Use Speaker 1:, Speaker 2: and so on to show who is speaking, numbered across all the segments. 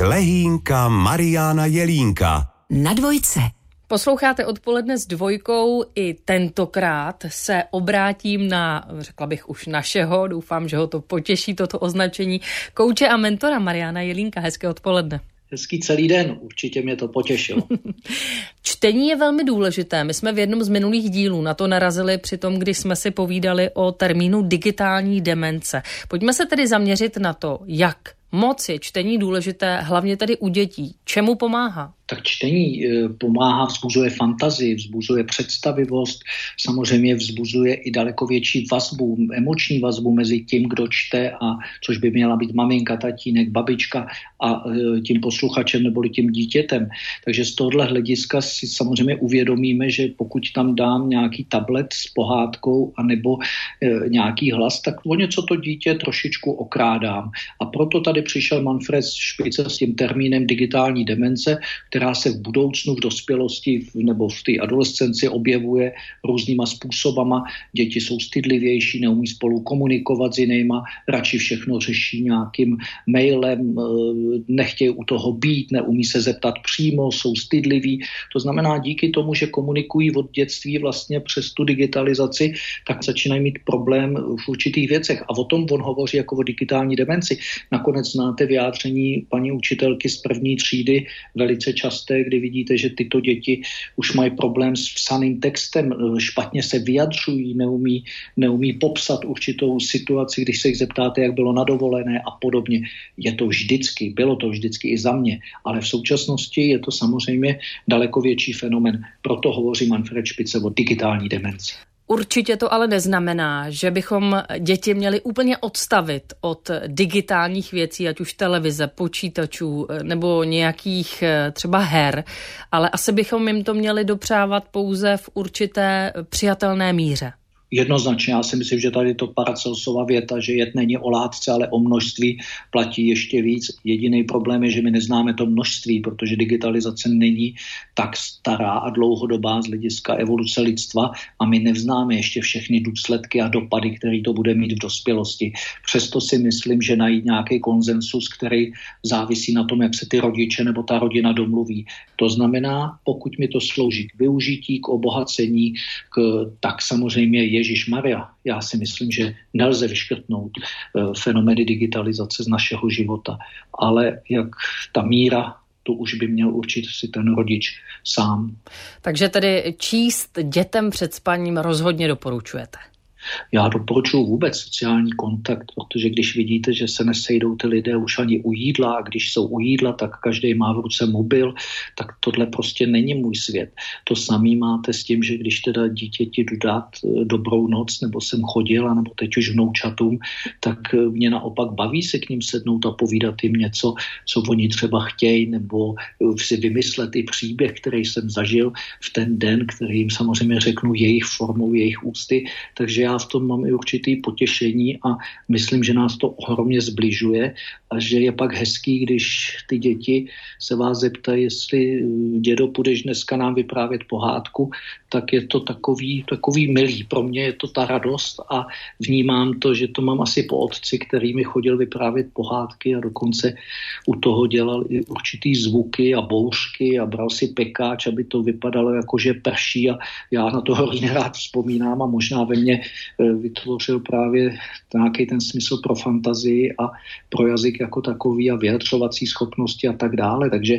Speaker 1: Lehínka Mariána Jelínka.
Speaker 2: Na dvojce.
Speaker 3: Posloucháte odpoledne s dvojkou. I tentokrát se obrátím na, řekla bych už našeho, doufám, že ho to potěší, toto označení, kouče a mentora Mariana Jelínka. Hezké odpoledne.
Speaker 4: Hezký celý den, určitě mě to potěšilo.
Speaker 3: Čtení je velmi důležité. My jsme v jednom z minulých dílů na to narazili při tom, když jsme si povídali o termínu digitální demence. Pojďme se tedy zaměřit na to, jak moc je čtení důležité, hlavně tedy u dětí. Čemu pomáhá?
Speaker 4: Tak čtení eh, pomáhá, vzbuzuje fantazii, vzbuzuje představivost, samozřejmě vzbuzuje i daleko větší vazbu, emoční vazbu mezi tím, kdo čte, a což by měla být maminka, tatínek, babička a eh, tím posluchačem nebo tím dítětem. Takže z tohohle hlediska si samozřejmě uvědomíme, že pokud tam dám nějaký tablet s pohádkou anebo e, nějaký hlas, tak o něco to dítě trošičku okrádám. A proto tady přišel Manfred Špice s tím termínem digitální demence, která se v budoucnu, v dospělosti nebo v té adolescenci objevuje různýma způsobama. Děti jsou stydlivější, neumí spolu komunikovat s jinýma, radši všechno řeší nějakým mailem, eh, nechtějí u toho být, neumí se zeptat přímo, jsou stydliví. To znamená, díky tomu, že komunikují od dětství vlastně přes tu digitalizaci, tak začínají mít problém v určitých věcech. A o tom on hovoří jako o digitální demenci. Nakonec znáte vyjádření paní učitelky z první třídy velice často časté, kdy vidíte, že tyto děti už mají problém s psaným textem, špatně se vyjadřují, neumí, neumí popsat určitou situaci, když se jich zeptáte, jak bylo nadovolené a podobně. Je to vždycky, bylo to vždycky i za mě, ale v současnosti je to samozřejmě daleko větší fenomen. Proto hovoří Manfred Špice o digitální demenci.
Speaker 3: Určitě to ale neznamená, že bychom děti měli úplně odstavit od digitálních věcí, ať už televize, počítačů nebo nějakých eh, třeba her, ale asi bychom jim to měli dopřávat pouze v určité přijatelné míře.
Speaker 4: Jednoznačně, já si myslím, že tady to Paracelsova věta, že jet není o látce, ale o množství, platí ještě víc. Jediný problém je, že my neznáme to množství, protože digitalizace není tak stará a dlouhodobá z hlediska evoluce lidstva a my neznáme ještě všechny důsledky a dopady, které to bude mít v dospělosti. Přesto si myslím, že najít nějaký konsensus, který závisí na tom, jak se ty rodiče nebo ta rodina domluví. To znamená, pokud mi to slouží k využití, k obohacení, k, tak samozřejmě je Ježíš Maria, já si myslím, že nelze vyškrtnout eh, fenomény digitalizace z našeho života, ale jak ta míra to už by měl určit si ten rodič sám.
Speaker 3: Takže tedy číst dětem před spaním rozhodně doporučujete.
Speaker 4: Já doporučuji vůbec sociální kontakt, protože když vidíte, že se nesejdou ty lidé už ani u jídla a když jsou u jídla, tak každý má v ruce mobil, tak tohle prostě není můj svět. To samý máte s tím, že když teda dítěti jdu dát eh, dobrou noc, nebo jsem chodila, nebo teď už vnoučatům, tak eh, mě naopak baví se k ním sednout a povídat jim něco, co oni třeba chtějí, nebo eh, si vymyslet i příběh, který jsem zažil v ten den, který jim samozřejmě řeknu jejich formou, jejich ústy. Takže já v tom mám i určitý potěšení a myslím, že nás to ohromně zbližuje a že je pak hezký, když ty děti se vás zeptají, jestli dědo půjdeš dneska nám vyprávět pohádku, tak je to takový, takový milý. Pro mě je to ta radost a vnímám to, že to mám asi po otci, který mi chodil vyprávět pohádky a dokonce u toho dělal i určitý zvuky a bouřky a bral si pekáč, aby to vypadalo jako, že prší a já na to hrozně rád vzpomínám a možná ve mně vytvořil právě nějaký ten smysl pro fantazii a pro jazyk jako takový a vyjadřovací schopnosti a tak dále. Takže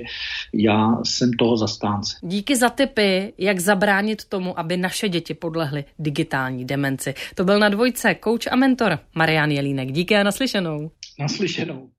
Speaker 4: já jsem toho zastánce.
Speaker 3: Díky za tipy, jak zabránit zabránit tomu, aby naše děti podlehly digitální demenci. To byl na dvojce kouč a mentor Marian Jelínek. Díky a naslyšenou.
Speaker 4: Naslyšenou.